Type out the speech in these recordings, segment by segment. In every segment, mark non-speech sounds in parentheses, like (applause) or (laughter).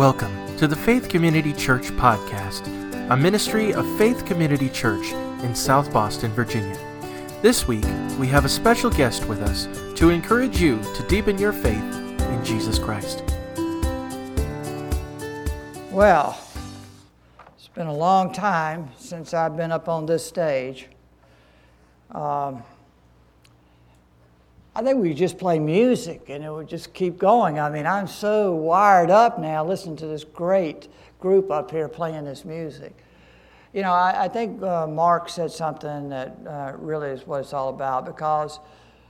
Welcome to the Faith Community Church Podcast, a ministry of Faith Community Church in South Boston, Virginia. This week, we have a special guest with us to encourage you to deepen your faith in Jesus Christ. Well, it's been a long time since I've been up on this stage. Um, I think we just play music and it would just keep going. I mean, I'm so wired up now listening to this great group up here playing this music. You know, I, I think uh, Mark said something that uh, really is what it's all about because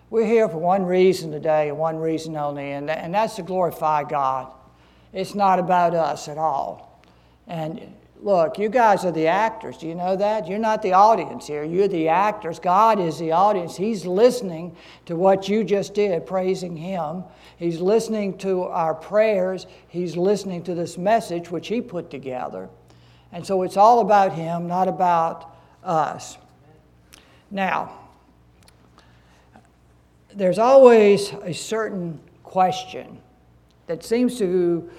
we're here for one reason today and one reason only, and, and that's to glorify God. It's not about us at all. And Look, you guys are the actors. Do you know that? You're not the audience here. You're the actors. God is the audience. He's listening to what you just did, praising Him. He's listening to our prayers. He's listening to this message which He put together. And so it's all about Him, not about us. Now, there's always a certain question that seems to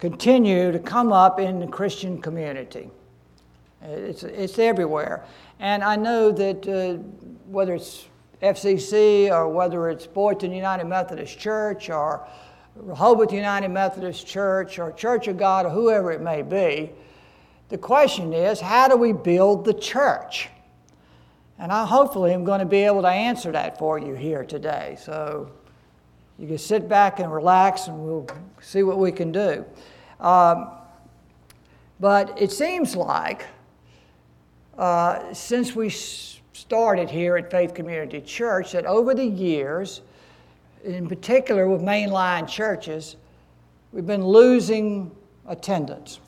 continue to come up in the Christian community. It's, it's everywhere. And I know that uh, whether it's FCC or whether it's Boynton United Methodist Church or Rehoboth United Methodist Church or Church of God or whoever it may be, the question is how do we build the church? And I hopefully am going to be able to answer that for you here today. So you can sit back and relax and we'll see what we can do. Um, but it seems like uh, since we started here at Faith Community Church, that over the years, in particular with mainline churches, we've been losing attendance.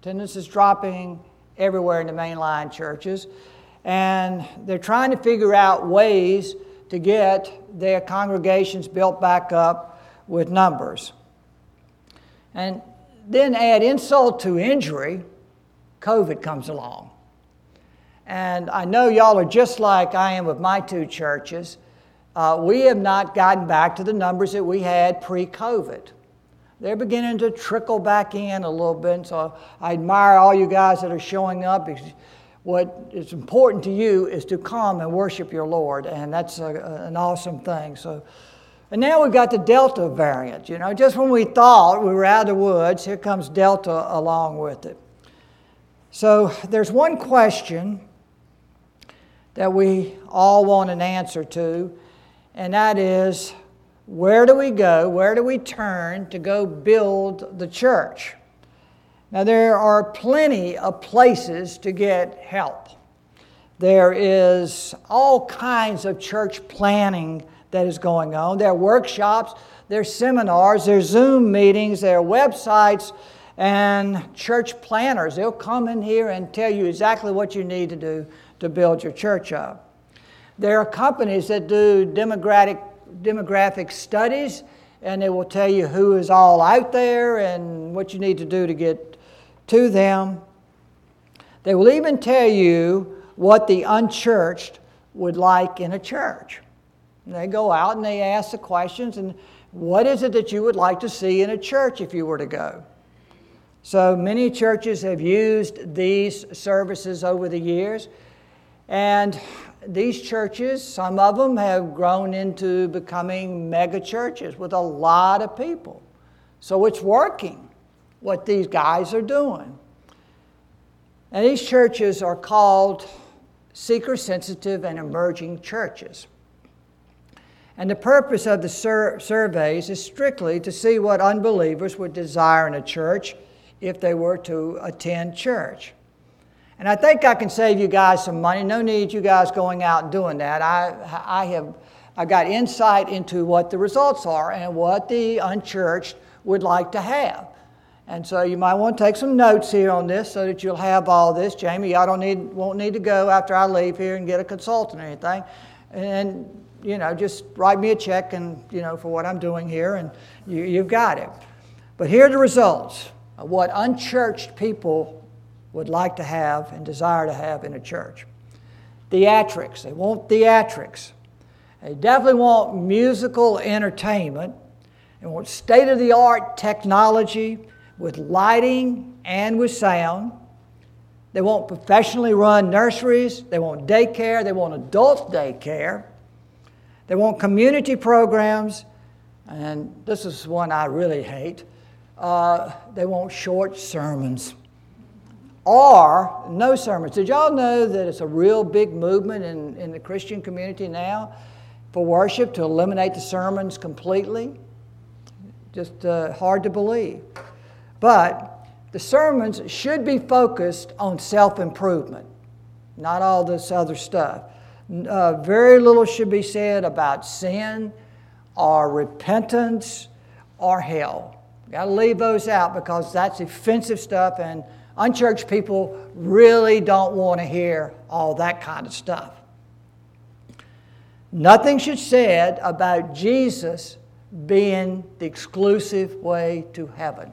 Attendance is dropping everywhere in the mainline churches, and they're trying to figure out ways to get their congregations built back up with numbers. And then add insult to injury, COVID comes along. And I know y'all are just like I am with my two churches. Uh, we have not gotten back to the numbers that we had pre COVID. They're beginning to trickle back in a little bit. And So I admire all you guys that are showing up. What is important to you is to come and worship your Lord, and that's a, an awesome thing. So, and now we've got the Delta variant. You know, just when we thought we were out of the woods, here comes Delta along with it. So there's one question that we all want an answer to, and that is where do we go? Where do we turn to go build the church? Now, there are plenty of places to get help. There is all kinds of church planning that is going on. There are workshops, there are seminars, there are Zoom meetings, there are websites, and church planners. They'll come in here and tell you exactly what you need to do to build your church up. There are companies that do demographic, demographic studies, and they will tell you who is all out there and what you need to do to get to them. They will even tell you what the unchurched would like in a church. And they go out and they ask the questions and what is it that you would like to see in a church if you were to go? So many churches have used these services over the years, and these churches, some of them have grown into becoming mega churches with a lot of people. So it's working what these guys are doing. And these churches are called seeker sensitive and emerging churches. And the purpose of the sur- surveys is strictly to see what unbelievers would desire in a church if they were to attend church. And I think I can save you guys some money. No need you guys going out and doing that. I, I have I got insight into what the results are and what the unchurched would like to have. And so you might want to take some notes here on this so that you'll have all this. Jamie, I don't need, won't need to go after I leave here and get a consultant or anything. And you know, just write me a check and, you know, for what I'm doing here, and you, you've got it. But here are the results of what unchurched people would like to have and desire to have in a church. Theatrics, they want theatrics. They definitely want musical entertainment. They want state of the art technology with lighting and with sound. They want professionally run nurseries. They want daycare. They want adult daycare. They want community programs. And this is one I really hate. Uh, they want short sermons or no sermons. Did y'all know that it's a real big movement in, in the Christian community now for worship to eliminate the sermons completely? Just uh, hard to believe. But the sermons should be focused on self improvement, not all this other stuff. Uh, very little should be said about sin or repentance or hell. Got to leave those out because that's offensive stuff, and unchurched people really don't want to hear all that kind of stuff. Nothing should be said about Jesus being the exclusive way to heaven.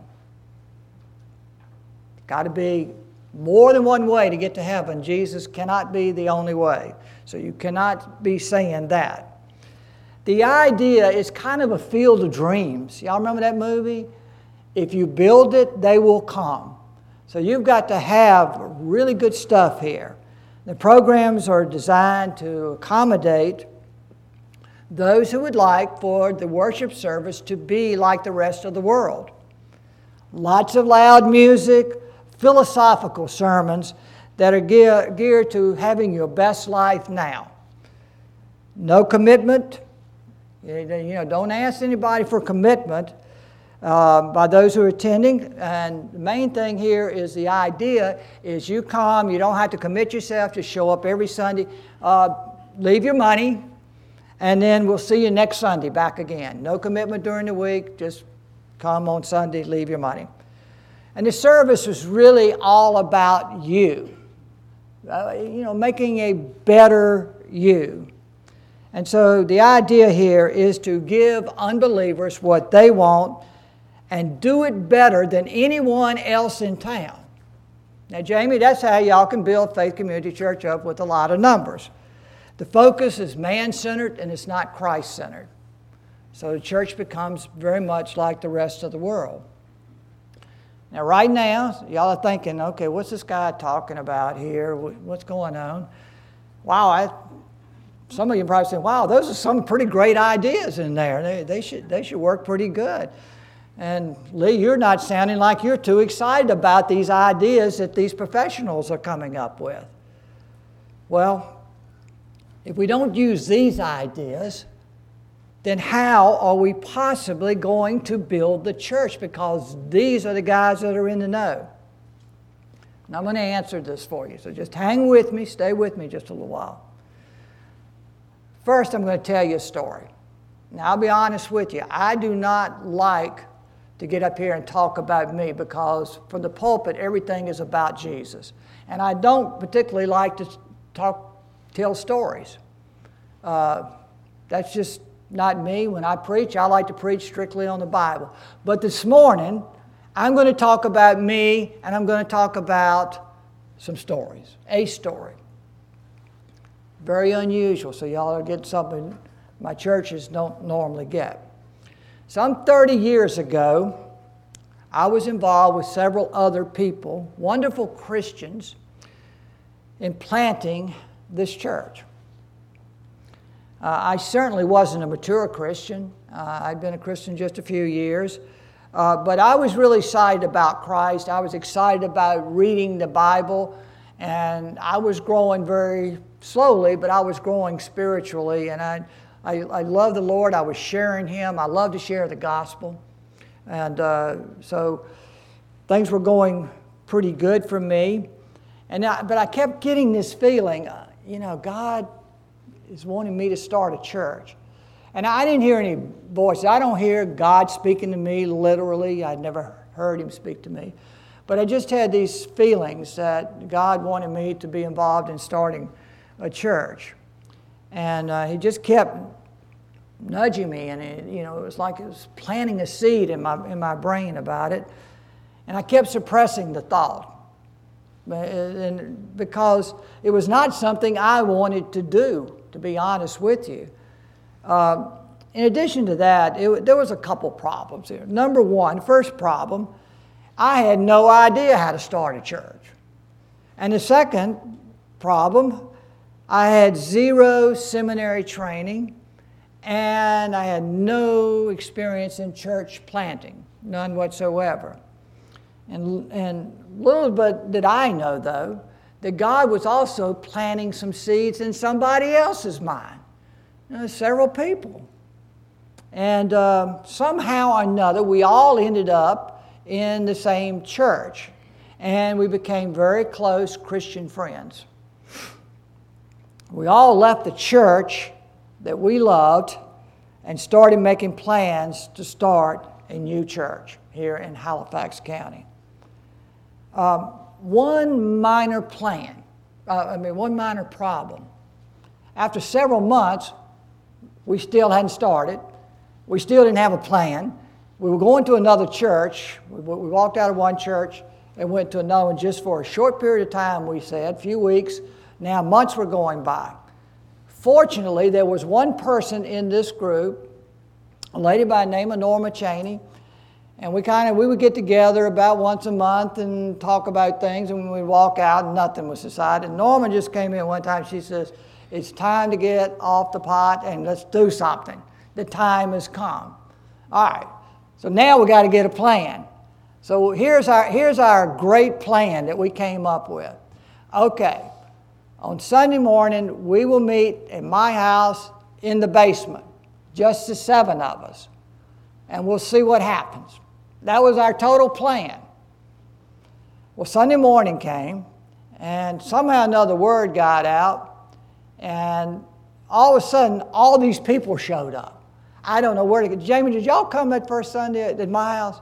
Got to be more than one way to get to heaven. Jesus cannot be the only way. So you cannot be saying that. The idea is kind of a field of dreams. Y'all remember that movie? If you build it, they will come. So you've got to have really good stuff here. The programs are designed to accommodate those who would like for the worship service to be like the rest of the world. Lots of loud music, philosophical sermons that are gear, geared to having your best life now. No commitment. You know, don't ask anybody for commitment uh, by those who are attending. And the main thing here is the idea is you come, you don't have to commit yourself to show up every Sunday. Uh, leave your money, and then we'll see you next Sunday back again. No commitment during the week, just come on Sunday, leave your money. And the service was really all about you, uh, you know, making a better you. And so the idea here is to give unbelievers what they want and do it better than anyone else in town. Now, Jamie, that's how y'all can build Faith Community Church up with a lot of numbers. The focus is man centered and it's not Christ centered. So the church becomes very much like the rest of the world. Now, right now, y'all are thinking, okay, what's this guy talking about here? What's going on? Wow, I, some of you probably saying, wow, those are some pretty great ideas in there. They, they, should, they should work pretty good. And Lee, you're not sounding like you're too excited about these ideas that these professionals are coming up with. Well, if we don't use these ideas, then how are we possibly going to build the church? Because these are the guys that are in the know. And I'm going to answer this for you. So just hang with me, stay with me just a little while. First, I'm going to tell you a story. Now, I'll be honest with you. I do not like to get up here and talk about me because from the pulpit, everything is about Jesus. And I don't particularly like to talk, tell stories. Uh, that's just not me. When I preach, I like to preach strictly on the Bible. But this morning, I'm going to talk about me and I'm going to talk about some stories, a story. Very unusual, so y'all are getting something my churches don't normally get. Some 30 years ago, I was involved with several other people, wonderful Christians, in planting this church. Uh, I certainly wasn't a mature Christian. Uh, I'd been a Christian just a few years. Uh, but I was really excited about Christ. I was excited about reading the Bible. And I was growing very slowly, but I was growing spiritually. And I, I, I love the Lord. I was sharing Him. I loved to share the gospel. And uh, so things were going pretty good for me. And I, but I kept getting this feeling, uh, you know, God is wanting me to start a church. And I didn't hear any voices. I don't hear God speaking to me literally. I'd never heard Him speak to me. But I just had these feelings that God wanted me to be involved in starting a church. And uh, He just kept nudging me, and it, you know, it was like it was planting a seed in my, in my brain about it. And I kept suppressing the thought. And because it was not something I wanted to do, to be honest with you. Uh, in addition to that, it, there was a couple problems here. Number one, first problem, I had no idea how to start a church. And the second problem, I had zero seminary training and I had no experience in church planting, none whatsoever. And, and little bit did I know, though, that God was also planting some seeds in somebody else's mind, you know, several people. And uh, somehow or another, we all ended up in the same church, and we became very close Christian friends. We all left the church that we loved and started making plans to start a new church here in Halifax County. Um, one minor plan, uh, I mean, one minor problem. After several months, we still hadn't started. We still didn't have a plan. We were going to another church. We, we walked out of one church and went to another one just for a short period of time, we said, a few weeks. Now, months were going by. Fortunately, there was one person in this group, a lady by the name of Norma Cheney, and we kind of we would get together about once a month and talk about things, and when we walk out, nothing was decided. Norma just came in one time. She says, "It's time to get off the pot and let's do something. The time has come." All right. So now we got to get a plan. So here's our here's our great plan that we came up with. Okay. On Sunday morning, we will meet at my house in the basement, just the seven of us, and we'll see what happens. That was our total plan. Well, Sunday morning came, and somehow another word got out, and all of a sudden, all these people showed up. I don't know where to get. Jamie, did y'all come that first Sunday at my house?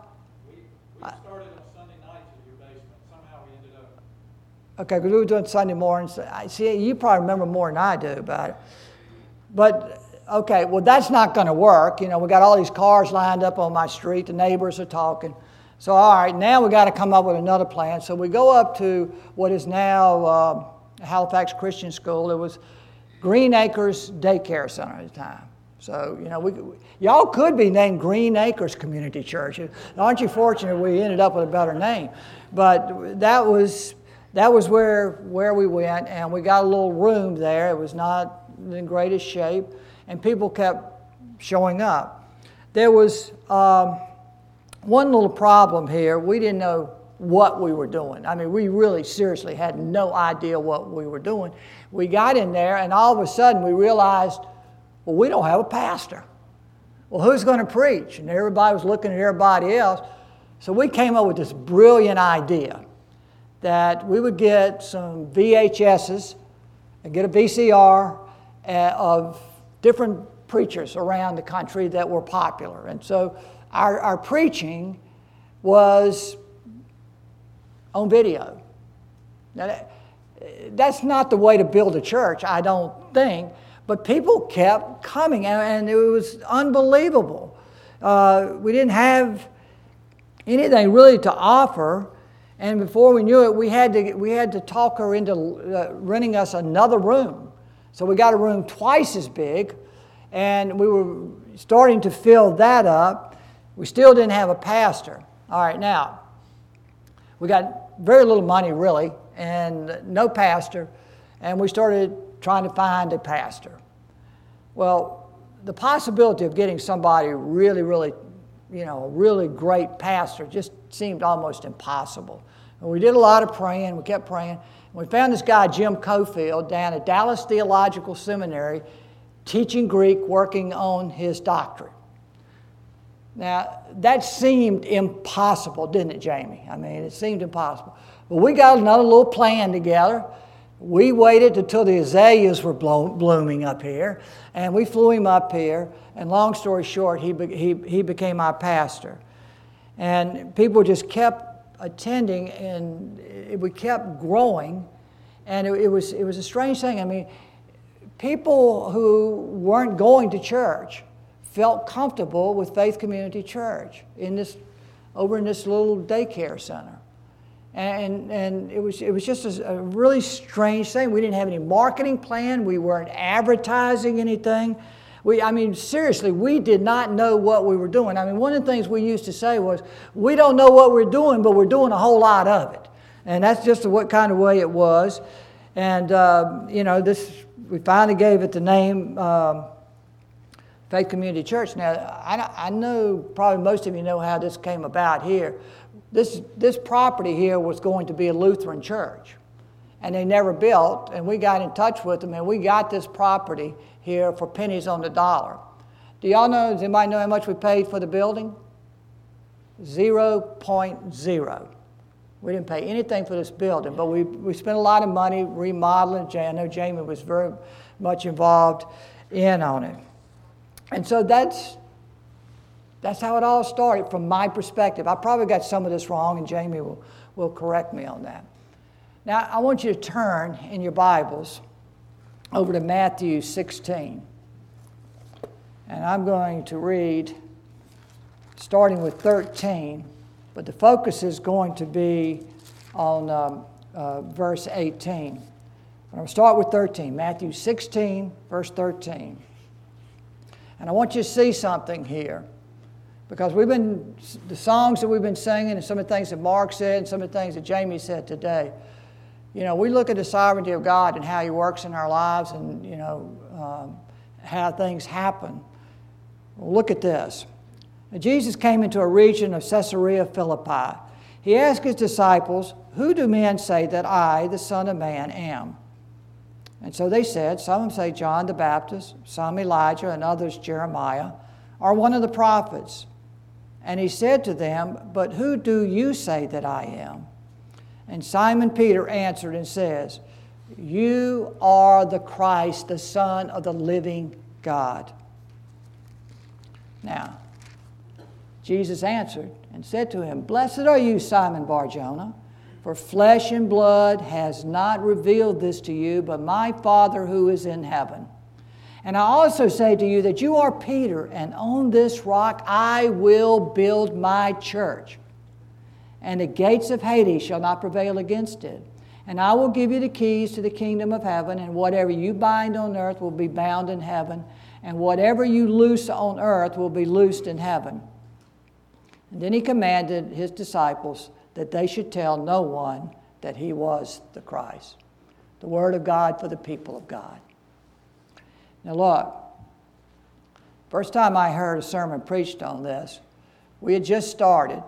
We, we started on Sunday night in your basement. Somehow we ended up. Okay, because we were doing Sunday mornings. I see you probably remember more than I do about it. But okay, well that's not going to work. You know, we got all these cars lined up on my street. The neighbors are talking. So all right, now we got to come up with another plan. So we go up to what is now uh, Halifax Christian School. It was Green Acres Daycare Center at the time. So, you know, we, y'all could be named Green Acres Community Church. Aren't you fortunate we ended up with a better name? But that was that was where, where we went, and we got a little room there. It was not in the greatest shape, and people kept showing up. There was um, one little problem here. We didn't know what we were doing. I mean, we really seriously had no idea what we were doing. We got in there, and all of a sudden we realized, well, we don't have a pastor. Well, who's going to preach? And everybody was looking at everybody else. So we came up with this brilliant idea that we would get some VHSs and get a VCR uh, of different preachers around the country that were popular. And so our, our preaching was on video. Now, that, that's not the way to build a church, I don't think, but people kept coming, and, and it was unbelievable. Uh, we didn't have anything really to offer and before we knew it, we had to, we had to talk her into uh, renting us another room. So we got a room twice as big, and we were starting to fill that up. We still didn't have a pastor. All right, now, we got very little money really, and no pastor, and we started trying to find a pastor. Well, the possibility of getting somebody really, really you know, a really great pastor just seemed almost impossible. And we did a lot of praying, we kept praying. We found this guy, Jim Cofield, down at Dallas Theological Seminary, teaching Greek, working on his doctorate. Now, that seemed impossible, didn't it, Jamie? I mean, it seemed impossible. But we got another little plan together. We waited until the azaleas were blooming up here, and we flew him up here. And long story short, he, be, he, he became our pastor. And people just kept attending, and it, we kept growing. And it, it, was, it was a strange thing. I mean, people who weren't going to church felt comfortable with Faith Community Church in this, over in this little daycare center. And, and it, was, it was just a, a really strange thing. We didn't have any marketing plan, we weren't advertising anything. We, I mean, seriously, we did not know what we were doing. I mean, one of the things we used to say was, we don't know what we're doing, but we're doing a whole lot of it. And that's just what kind of way it was. And, uh, you know, this, we finally gave it the name um, Faith Community Church. Now, I, I know probably most of you know how this came about here. This, this property here was going to be a Lutheran church and they never built. And we got in touch with them, and we got this property here for pennies on the dollar. Do y'all know? Does anybody know how much we paid for the building? 0.0. We didn't pay anything for this building, but we, we spent a lot of money remodeling. I know Jamie was very much involved in on it. And so that's, that's how it all started from my perspective. I probably got some of this wrong, and Jamie will, will correct me on that. Now, I want you to turn in your Bibles over to Matthew 16. And I'm going to read starting with 13, but the focus is going to be on um, uh, verse 18. But I'm going to start with 13, Matthew 16, verse 13. And I want you to see something here because we've been, the songs that we've been singing and some of the things that Mark said and some of the things that Jamie said today you know, we look at the sovereignty of God and how He works in our lives and, you know, um, how things happen. Well, look at this. Jesus came into a region of Caesarea Philippi. He asked his disciples, Who do men say that I, the Son of Man, am? And so they said, Some say John the Baptist, some Elijah, and others Jeremiah, or one of the prophets. And he said to them, But who do you say that I am? And Simon Peter answered and says, You are the Christ, the Son of the living God. Now, Jesus answered and said to him, Blessed are you, Simon Barjona, for flesh and blood has not revealed this to you, but my Father who is in heaven. And I also say to you that you are Peter, and on this rock I will build my church and the gates of Hades shall not prevail against it. And I will give you the keys to the kingdom of heaven, and whatever you bind on earth will be bound in heaven, and whatever you loose on earth will be loosed in heaven. And then he commanded his disciples that they should tell no one that he was the Christ. The word of God for the people of God. Now, look, first time I heard a sermon preached on this, we had just started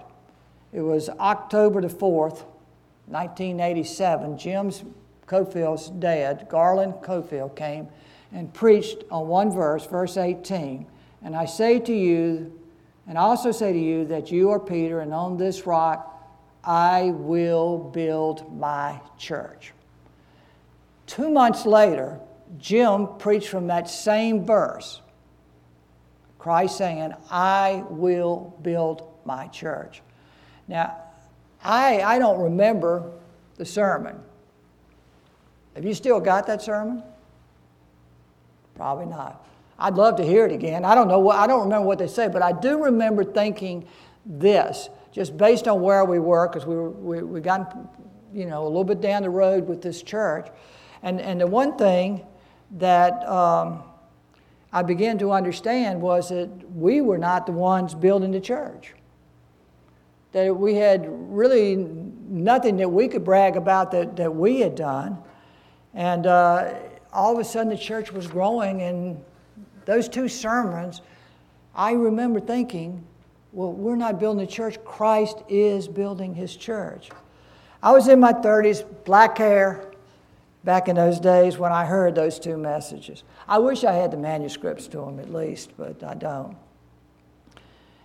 it was October the 4th, 1987. Jim Cofield's dad, Garland Cofield, came and preached on one verse, verse 18. And I say to you, and I also say to you, that you are Peter, and on this rock I will build my church. Two months later, Jim preached from that same verse. Christ saying, I will build my church. Now, I, I don't remember the sermon. Have you still got that sermon? Probably not. I'd love to hear it again. I don't know what I don't remember what they say, but I do remember thinking this, just based on where we were, because we we, we got you know a little bit down the road with this church, and and the one thing that um, I began to understand was that we were not the ones building the church that we had really nothing that we could brag about that, that we had done. And uh, all of a sudden, the church was growing, and those two sermons, I remember thinking, well, we're not building a church, Christ is building his church. I was in my 30s, black hair, back in those days when I heard those two messages. I wish I had the manuscripts to them at least, but I don't.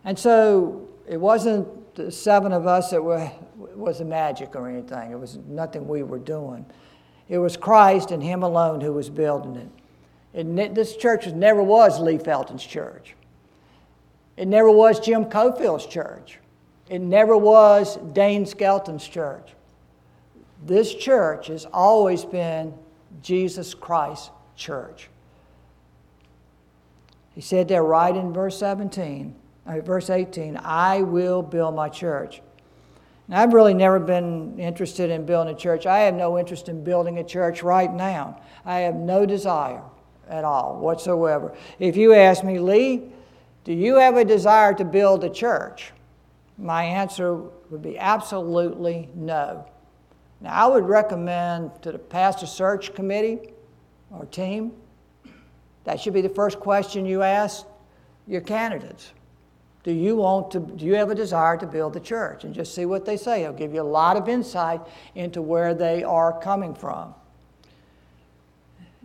And so it wasn't the seven of us, it were, was a magic or anything. It was nothing we were doing. It was Christ and Him alone who was building it. this church never was Lee Felton's church. It never was Jim Cofield's church. It never was Dane Skelton's church. This church has always been Jesus Christ's church. He said there right in verse 17 uh, verse 18, I will build my church. Now, I've really never been interested in building a church. I have no interest in building a church right now. I have no desire at all whatsoever. If you ask me, Lee, do you have a desire to build a church? My answer would be absolutely no. Now, I would recommend to the pastor search committee or team, that should be the first question you ask your candidates. Do you want to, do you have a desire to build the church? And just see what they say. It'll give you a lot of insight into where they are coming from.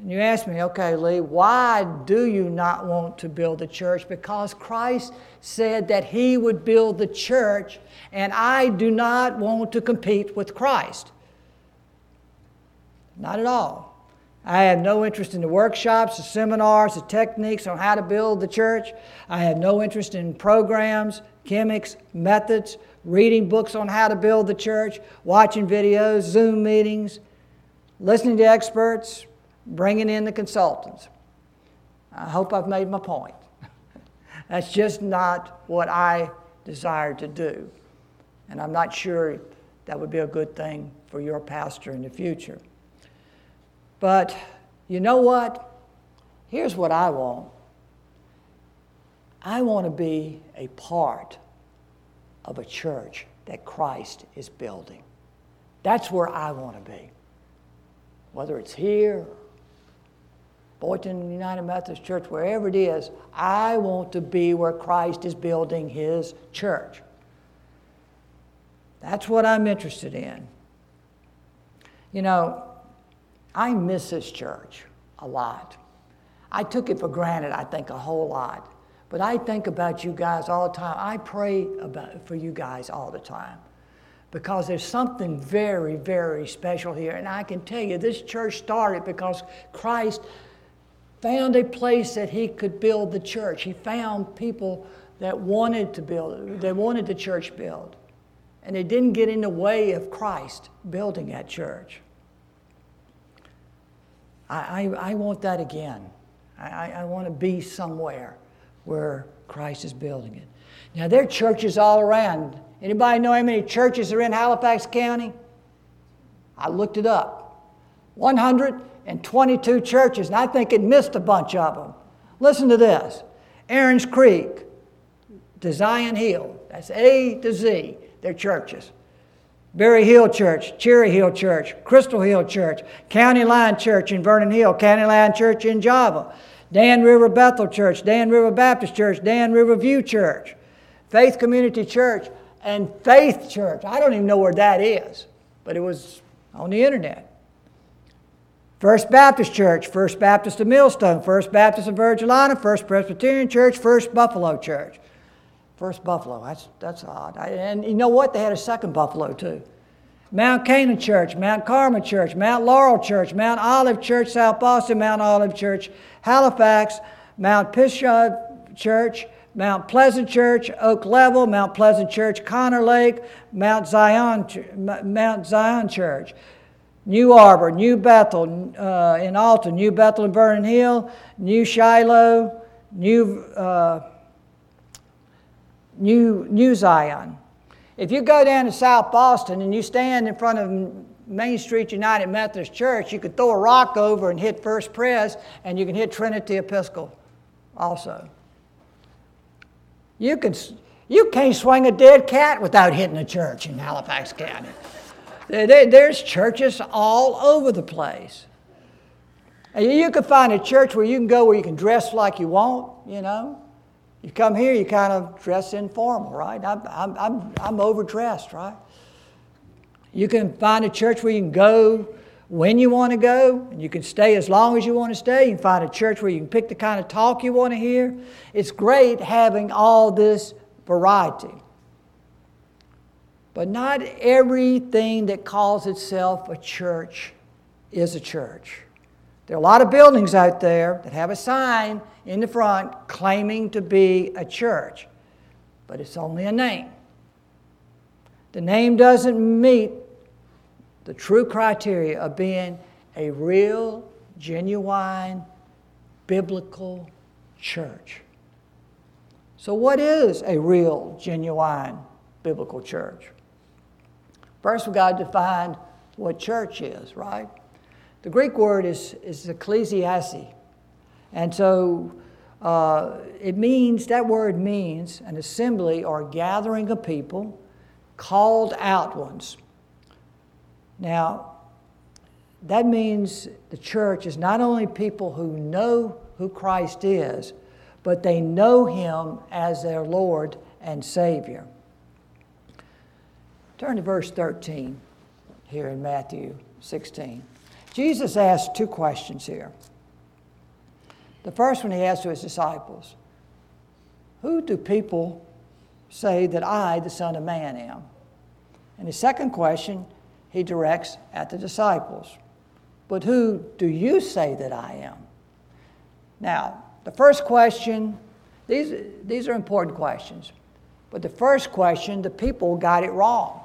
And you ask me, okay, Lee, why do you not want to build the church? Because Christ said that He would build the church, and I do not want to compete with Christ. Not at all. I have no interest in the workshops, the seminars, the techniques on how to build the church. I have no interest in programs, gimmicks, methods, reading books on how to build the church, watching videos, Zoom meetings, listening to experts, bringing in the consultants. I hope I've made my point. (laughs) That's just not what I desire to do. And I'm not sure that would be a good thing for your pastor in the future. But you know what? Here's what I want I want to be a part of a church that Christ is building. That's where I want to be. Whether it's here, Boynton United Methodist Church, wherever it is, I want to be where Christ is building his church. That's what I'm interested in. You know, I miss this church a lot. I took it for granted, I think, a whole lot. But I think about you guys all the time. I pray about, for you guys all the time because there's something very, very special here. And I can tell you, this church started because Christ found a place that he could build the church. He found people that wanted to build, they wanted the church built. And it didn't get in the way of Christ building that church. I, I, I want that again. I, I want to be somewhere where Christ is building it. Now, there are churches all around. Anybody know how many churches are in Halifax County? I looked it up. 122 churches, and I think it missed a bunch of them. Listen to this Aaron's Creek to Zion Hill, that's A to Z, they're churches. Berry Hill Church, Cherry Hill Church, Crystal Hill Church, County Line Church in Vernon Hill, County Line Church in Java, Dan River Bethel Church, Dan River Baptist Church, Dan River View Church, Faith Community Church, and Faith Church. I don't even know where that is, but it was on the internet. First Baptist Church, First Baptist of Millstone, First Baptist of Virgilina, First Presbyterian Church, First Buffalo Church. First buffalo. That's, that's odd. I, and you know what? They had a second buffalo too. Mount Canaan Church, Mount Carmel Church, Mount Laurel Church, Mount Olive Church, South Boston, Mount Olive Church, Halifax, Mount Pisgah Church, Mount Pleasant Church, Oak Level, Mount Pleasant Church, Connor Lake, Mount Zion, Mount Zion Church, New Arbor, New Bethel uh, in Alton, New Bethel in Vernon Hill, New Shiloh, New uh, New, New Zion. If you go down to South Boston and you stand in front of Main Street United Methodist Church, you could throw a rock over and hit First Pres, and you can hit Trinity Episcopal also. You, can, you can't swing a dead cat without hitting a church in Halifax County. There's churches all over the place. You can find a church where you can go where you can dress like you want, you know. You come here, you kind of dress informal, right? I'm, I'm, I'm, I'm overdressed, right? You can find a church where you can go when you want to go, and you can stay as long as you want to stay. You can find a church where you can pick the kind of talk you want to hear. It's great having all this variety. But not everything that calls itself a church is a church. There are a lot of buildings out there that have a sign in the front claiming to be a church, but it's only a name. The name doesn't meet the true criteria of being a real, genuine, biblical church. So, what is a real, genuine, biblical church? First, we've got to define what church is, right? The Greek word is, is ecclesiasi. And so uh, it means, that word means an assembly or gathering of people, called out ones. Now, that means the church is not only people who know who Christ is, but they know him as their Lord and Savior. Turn to verse 13 here in Matthew 16. Jesus asked two questions here. The first one he asked to his disciples Who do people say that I, the Son of Man, am? And his second question he directs at the disciples But who do you say that I am? Now, the first question, these, these are important questions. But the first question, the people got it wrong.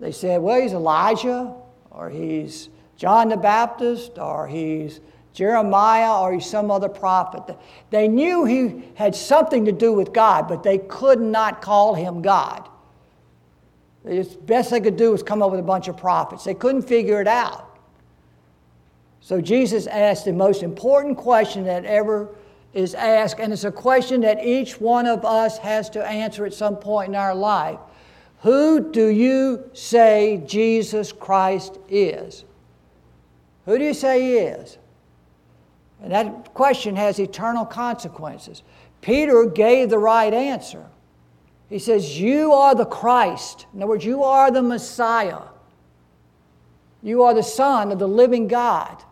They said, well, he's Elijah, or he's John the Baptist, or he's Jeremiah, or he's some other prophet. They knew he had something to do with God, but they could not call him God. The best they could do was come up with a bunch of prophets. They couldn't figure it out. So Jesus asked the most important question that ever is asked, and it's a question that each one of us has to answer at some point in our life. Who do you say Jesus Christ is? Who do you say he is? And that question has eternal consequences. Peter gave the right answer. He says, You are the Christ. In other words, you are the Messiah. You are the Son of the living God.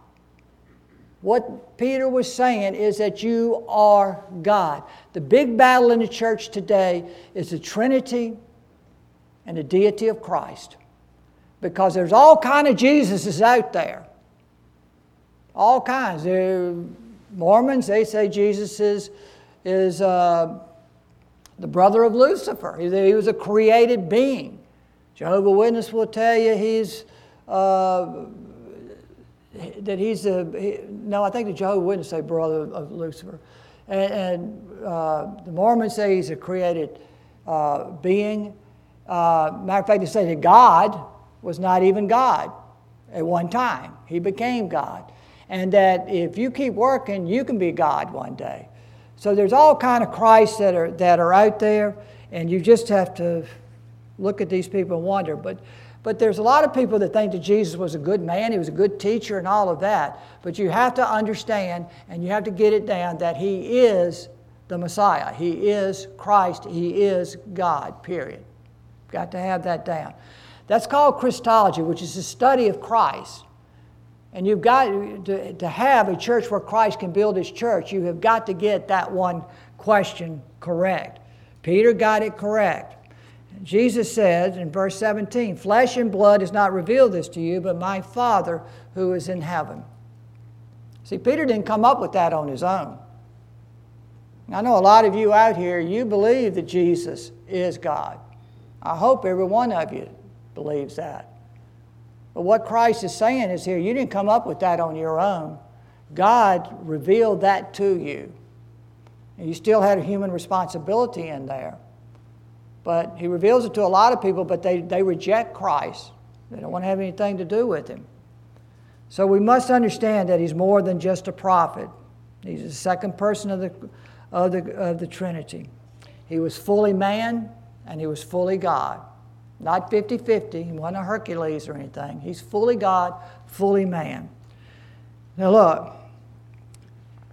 What Peter was saying is that you are God. The big battle in the church today is the Trinity and the deity of Christ. Because there's all kind of Jesuses out there. All kinds. They're Mormons, they say Jesus is, is uh, the brother of Lucifer. He, he, was a created being. Jehovah Witness will tell you he's uh, that he's a he, no. I think the Jehovah Witness say brother of, of Lucifer, and, and uh, the Mormons say he's a created uh, being. Uh, matter of fact, they say that God was not even God at one time. He became God. And that if you keep working, you can be God one day. So there's all kind of Christs that are, that are out there, and you just have to look at these people and wonder. But, but there's a lot of people that think that Jesus was a good man, he was a good teacher, and all of that. But you have to understand and you have to get it down that he is the Messiah. He is Christ. He is God, period. Got to have that down. That's called Christology, which is the study of Christ. And you've got to, to have a church where Christ can build his church, you have got to get that one question correct. Peter got it correct. Jesus said in verse 17, Flesh and blood has not revealed this to you, but my Father who is in heaven. See, Peter didn't come up with that on his own. I know a lot of you out here, you believe that Jesus is God. I hope every one of you believes that. But what Christ is saying is here, you didn't come up with that on your own. God revealed that to you. And you still had a human responsibility in there. But He reveals it to a lot of people, but they, they reject Christ. They don't want to have anything to do with Him. So we must understand that He's more than just a prophet. He's the second person of the, of the, of the Trinity. He was fully man, and he was fully God. Not 50 50, he wasn't a Hercules or anything. He's fully God, fully man. Now, look,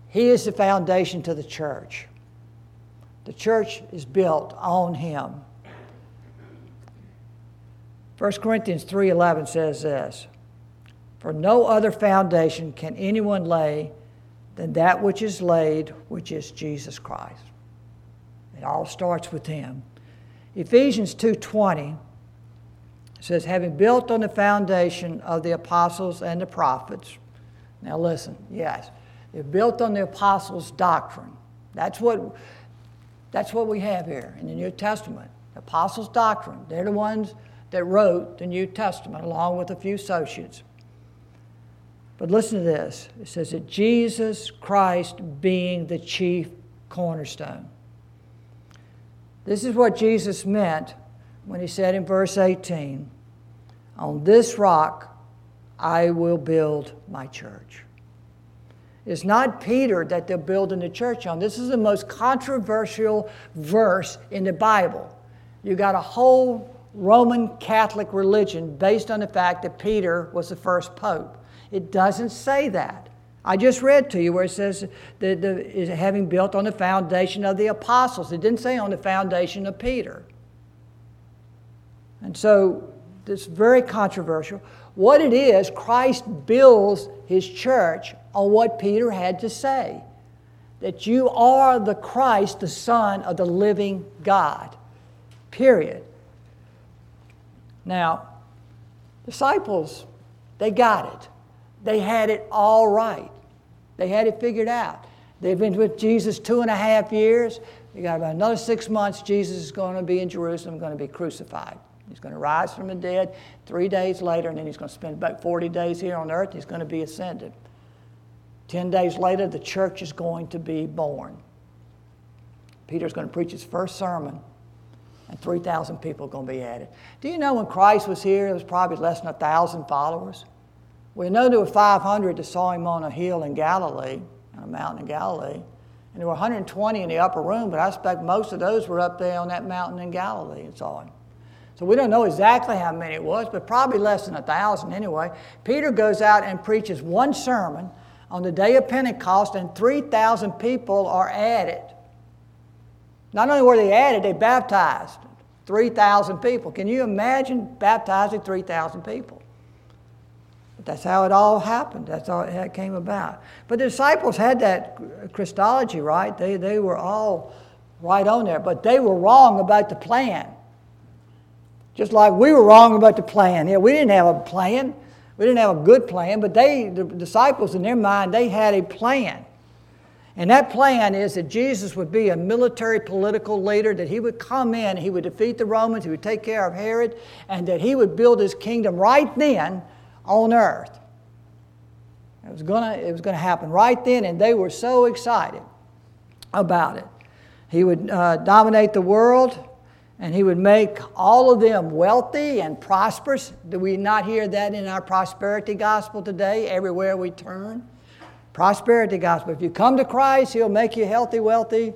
he is the foundation to the church. The church is built on him. 1 Corinthians 3:11 says this, "For no other foundation can anyone lay than that which is laid, which is Jesus Christ." It all starts with him. Ephesians 2:20 says having built on the foundation of the apostles and the prophets. Now listen, yes. They're built on the apostles' doctrine. That's what that's what we have here in the New Testament. The apostles' doctrine. They're the ones that wrote the New Testament along with a few associates. But listen to this. It says that Jesus Christ being the chief cornerstone. This is what Jesus meant when he said in verse 18, On this rock I will build my church. It's not Peter that they're building the church on. This is the most controversial verse in the Bible. You got a whole Roman Catholic religion based on the fact that Peter was the first pope. It doesn't say that. I just read to you where it says that the, is having built on the foundation of the apostles. It didn't say on the foundation of Peter. And so it's very controversial. What it is, Christ builds his church on what Peter had to say that you are the Christ, the Son of the living God. Period. Now, disciples, they got it. They had it all right. They had it figured out. They've been with Jesus two and a half years. You got about another six months. Jesus is going to be in Jerusalem, going to be crucified. He's going to rise from the dead three days later, and then he's going to spend about 40 days here on earth. He's going to be ascended. Ten days later, the church is going to be born. Peter's going to preach his first sermon, and 3,000 people are going to be added. Do you know when Christ was here, there was probably less than 1,000 followers? We know there were 500 that saw him on a hill in Galilee, on a mountain in Galilee. And there were 120 in the upper room, but I suspect most of those were up there on that mountain in Galilee and saw him. So we don't know exactly how many it was, but probably less than a thousand anyway. Peter goes out and preaches one sermon on the day of Pentecost, and 3,000 people are added. Not only were they added, they baptized 3,000 people. Can you imagine baptizing 3,000 people? That's how it all happened. That's how it came about. But the disciples had that Christology, right? They, they were all right on there, but they were wrong about the plan. Just like we were wrong about the plan. Yeah, we didn't have a plan. We didn't have a good plan, but they, the disciples in their mind, they had a plan. And that plan is that Jesus would be a military political leader, that he would come in, he would defeat the Romans, he would take care of Herod, and that he would build his kingdom right then on earth. It was gonna, it was gonna happen right then, and they were so excited about it. He would uh, dominate the world and he would make all of them wealthy and prosperous. Do we not hear that in our prosperity gospel today, everywhere we turn? Prosperity gospel. If you come to Christ, he'll make you healthy, wealthy,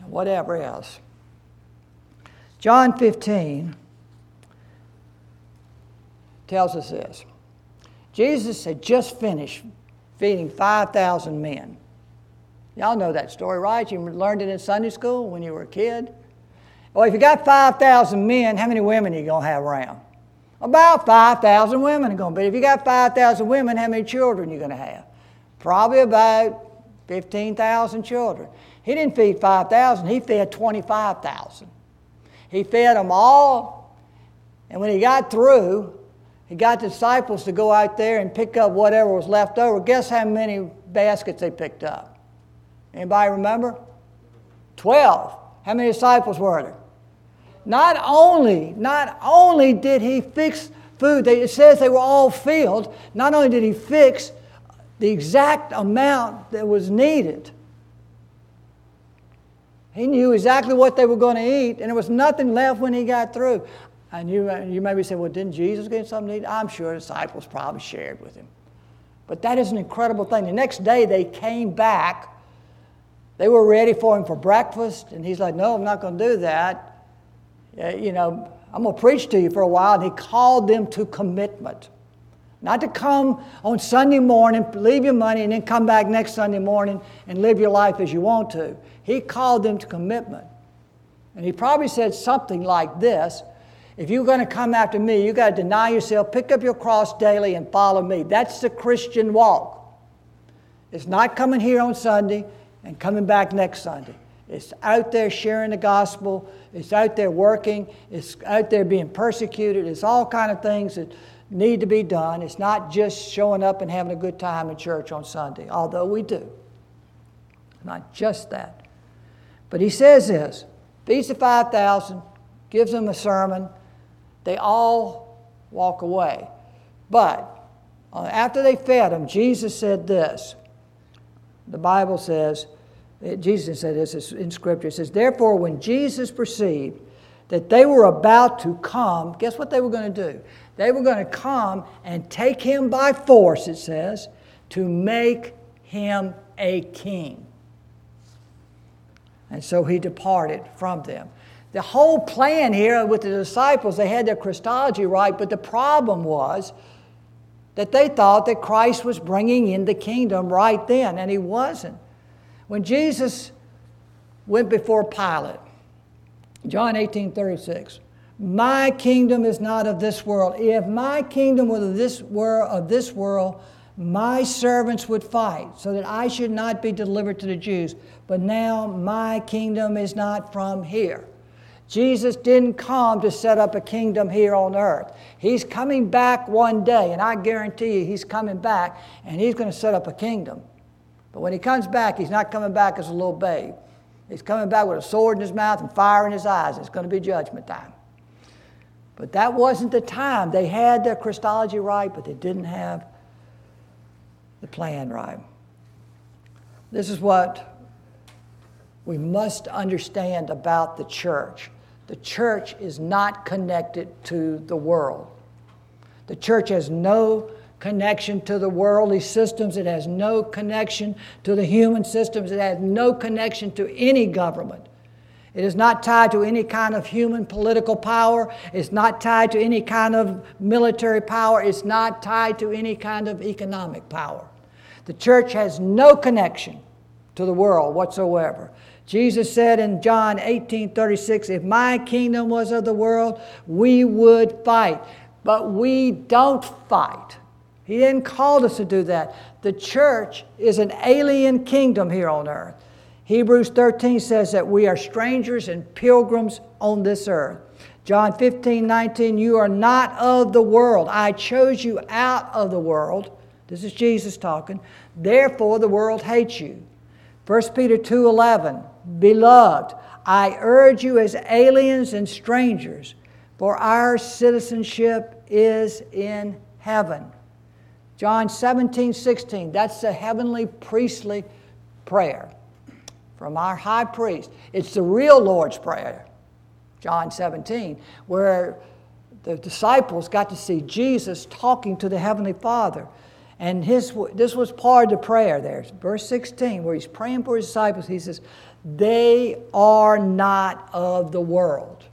and whatever else. John 15 tells us this Jesus had just finished feeding 5,000 men. Y'all know that story, right? You learned it in Sunday school when you were a kid. Well, if you got 5,000 men, how many women are you going to have around? About 5,000 women are going to be. If you got 5,000 women, how many children are you going to have? Probably about 15,000 children. He didn't feed 5,000, he fed 25,000. He fed them all, and when he got through, he got disciples to go out there and pick up whatever was left over. Guess how many baskets they picked up? Anybody remember? 12. How many disciples were there? Not only, not only did he fix food, it says they were all filled, not only did he fix the exact amount that was needed, he knew exactly what they were going to eat, and there was nothing left when he got through. And you, you maybe say, well, didn't Jesus get something to eat? I'm sure disciples probably shared with him. But that is an incredible thing. The next day they came back. They were ready for him for breakfast, and he's like, no, I'm not going to do that. Uh, you know, I'm going to preach to you for a while. And he called them to commitment. Not to come on Sunday morning, leave your money, and then come back next Sunday morning and live your life as you want to. He called them to commitment. And he probably said something like this If you're going to come after me, you've got to deny yourself, pick up your cross daily, and follow me. That's the Christian walk. It's not coming here on Sunday and coming back next Sunday. It's out there sharing the gospel. It's out there working. It's out there being persecuted. It's all kind of things that need to be done. It's not just showing up and having a good time in church on Sunday, although we do. Not just that. But he says this feeds the 5,000, gives them a sermon. They all walk away. But uh, after they fed them, Jesus said this. The Bible says, Jesus said this in Scripture. It says, Therefore, when Jesus perceived that they were about to come, guess what they were going to do? They were going to come and take him by force, it says, to make him a king. And so he departed from them. The whole plan here with the disciples, they had their Christology right, but the problem was that they thought that Christ was bringing in the kingdom right then, and he wasn't. When Jesus went before Pilate, John 18 36, my kingdom is not of this world. If my kingdom were of this, were of this world, my servants would fight so that I should not be delivered to the Jews. But now my kingdom is not from here. Jesus didn't come to set up a kingdom here on earth. He's coming back one day, and I guarantee you he's coming back and he's going to set up a kingdom. But when he comes back, he's not coming back as a little babe. He's coming back with a sword in his mouth and fire in his eyes. It's going to be judgment time. But that wasn't the time. They had their Christology right, but they didn't have the plan right. This is what we must understand about the church. The church is not connected to the world. The church has no connection to the worldly systems, it has no connection to the human systems, it has no connection to any government. It is not tied to any kind of human political power. It's not tied to any kind of military power. It's not tied to any kind of economic power. The church has no connection to the world whatsoever. Jesus said in John 18 36, If my kingdom was of the world, we would fight. But we don't fight. He didn't call us to do that. The church is an alien kingdom here on earth. Hebrews 13 says that we are strangers and pilgrims on this earth. John 15, 19, you are not of the world. I chose you out of the world. This is Jesus talking. Therefore, the world hates you. 1 Peter 2, 11, beloved, I urge you as aliens and strangers, for our citizenship is in heaven. John 17, 16, that's the heavenly priestly prayer from our high priest. It's the real Lord's Prayer, John 17, where the disciples got to see Jesus talking to the Heavenly Father. And his, this was part of the prayer there. Verse 16, where he's praying for his disciples, he says, They are not of the world.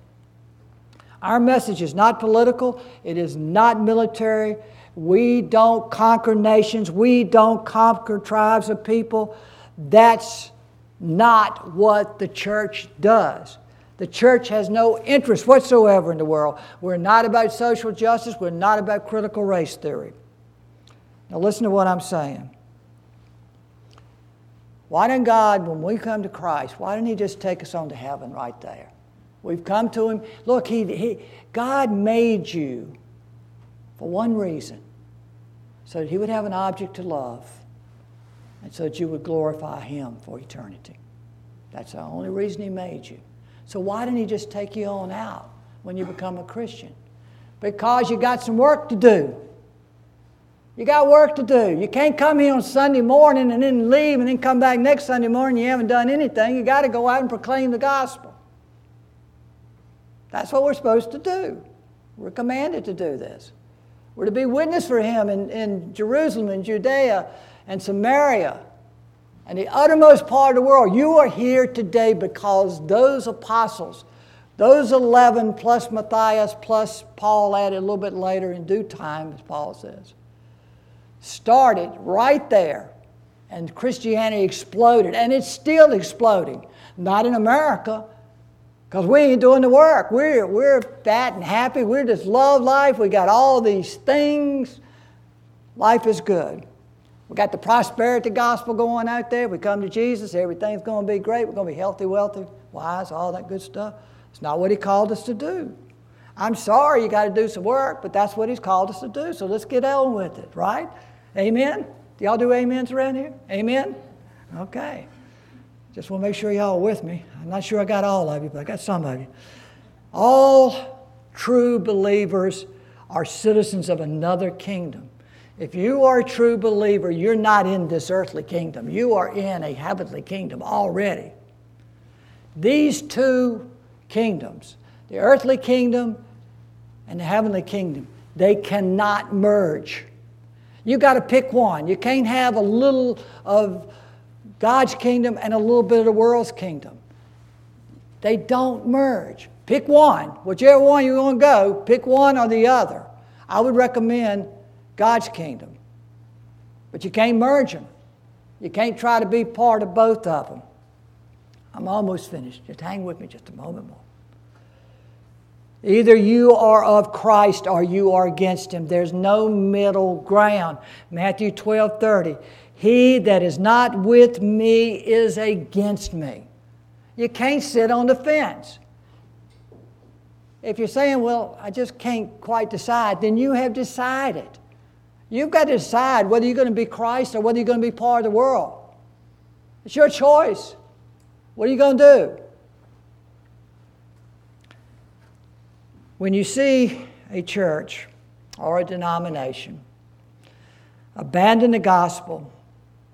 Our message is not political, it is not military. We don't conquer nations, we don't conquer tribes of people. That's not what the church does. The church has no interest whatsoever in the world. We're not about social justice, we're not about critical race theory. Now, listen to what I'm saying. Why didn't God, when we come to Christ, why didn't He just take us on to heaven right there? We've come to Him. Look, he, he, God made you for one reason so that He would have an object to love and so that you would glorify Him for eternity. That's the only reason He made you. So why didn't He just take you on out when you become a Christian? Because you got some work to do. You got work to do. You can't come here on Sunday morning and then leave and then come back next Sunday morning. You haven't done anything. You got to go out and proclaim the gospel. That's what we're supposed to do. We're commanded to do this. We're to be witness for Him in, in Jerusalem and Judea and Samaria and the uttermost part of the world. You are here today because those apostles, those 11 plus Matthias plus Paul added a little bit later in due time, as Paul says, started right there. And Christianity exploded, and it's still exploding. Not in America, because we ain't doing the work. We're, we're fat and happy. We just love life. We got all these things. Life is good. We got the prosperity gospel going out there. We come to Jesus, everything's going to be great. We're going to be healthy, wealthy, wise, all that good stuff. It's not what He called us to do. I'm sorry you got to do some work, but that's what He's called us to do. So let's get on with it, right? Amen? Do y'all do amens around here? Amen? Okay. Just want to make sure y'all are with me. I'm not sure I got all of you, but I got some of you. All true believers are citizens of another kingdom. If you are a true believer, you're not in this earthly kingdom. You are in a heavenly kingdom already. These two kingdoms, the earthly kingdom and the heavenly kingdom, they cannot merge. You got to pick one. You can't have a little of God's kingdom and a little bit of the world's kingdom. They don't merge. Pick one. Whichever one you're going to go, pick one or the other. I would recommend God's kingdom. But you can't merge them. You can't try to be part of both of them. I'm almost finished. Just hang with me just a moment more. Either you are of Christ or you are against him. There's no middle ground. Matthew 12 30. He that is not with me is against me. You can't sit on the fence. If you're saying, well, I just can't quite decide, then you have decided. You've got to decide whether you're going to be Christ or whether you're going to be part of the world. It's your choice. What are you going to do? When you see a church or a denomination abandon the gospel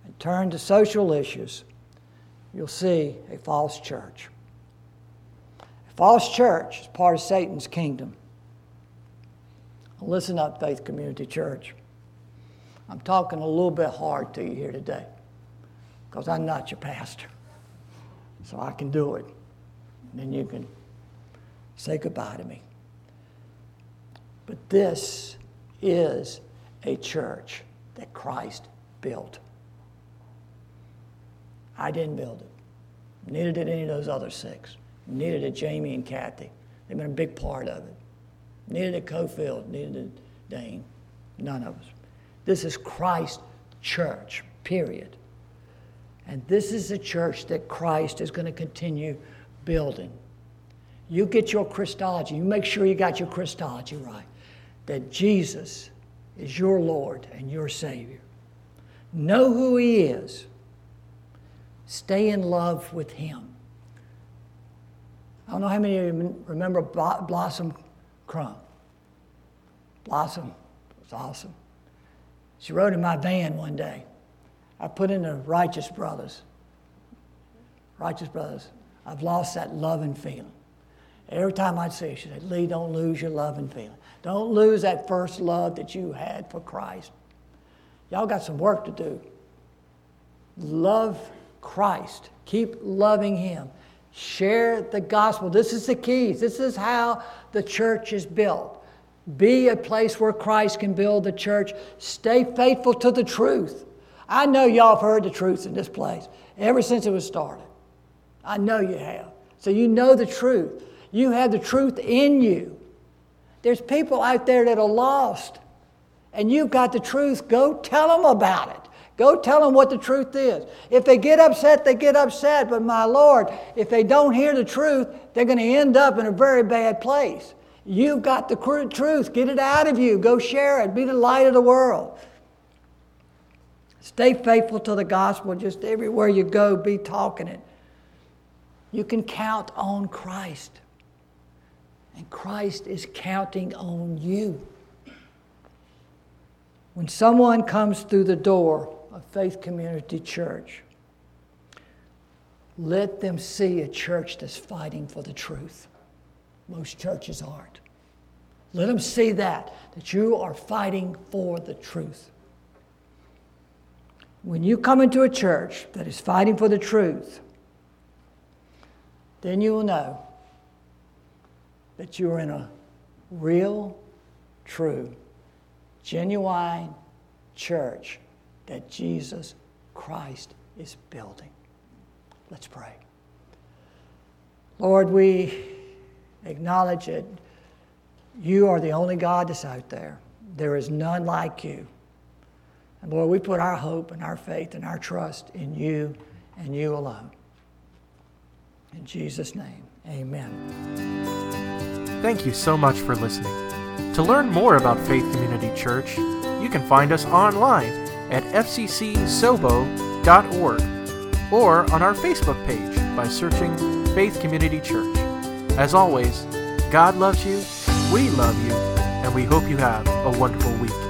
and turn to social issues, you'll see a false church. A false church is part of Satan's kingdom. Listen up, Faith Community Church. I'm talking a little bit hard to you here today because I'm not your pastor. So I can do it. And then you can say goodbye to me. But this is a church that Christ built. I didn't build it. Neither did any of those other six. Neither did Jamie and Kathy. They've been a big part of it. Neither did Cofield. Neither did Dane. None of us. This is Christ's church, period. And this is a church that Christ is going to continue building. You get your Christology. You make sure you got your Christology right that Jesus is your Lord and your Savior. Know who He is. Stay in love with Him. I don't know how many of you remember Blossom Crumb. Blossom was awesome. She rode in my van one day. I put in the Righteous Brothers. Righteous Brothers. I've lost that love and feeling. Every time I'd see her, she said, Lee, don't lose your love and feeling. Don't lose that first love that you had for Christ. Y'all got some work to do. Love Christ. Keep loving Him. Share the gospel. This is the keys. This is how the church is built. Be a place where Christ can build the church. Stay faithful to the truth. I know y'all have heard the truth in this place ever since it was started. I know you have. So you know the truth. You have the truth in you. There's people out there that are lost, and you've got the truth. Go tell them about it. Go tell them what the truth is. If they get upset, they get upset. But my Lord, if they don't hear the truth, they're going to end up in a very bad place. You've got the truth. Get it out of you. Go share it. Be the light of the world. Stay faithful to the gospel. Just everywhere you go, be talking it. You can count on Christ. And Christ is counting on you. When someone comes through the door of Faith Community Church, let them see a church that's fighting for the truth. Most churches aren't. Let them see that, that you are fighting for the truth. When you come into a church that is fighting for the truth, then you will know that you're in a real, true, genuine church that Jesus Christ is building. Let's pray. Lord, we acknowledge that you are the only God that's out there. There is none like you. And Lord, we put our hope and our faith and our trust in you and you alone. In Jesus' name, amen. Thank you so much for listening. To learn more about Faith Community Church, you can find us online at fccsobo.org or on our Facebook page by searching Faith Community Church. As always, God loves you, we love you, and we hope you have a wonderful week.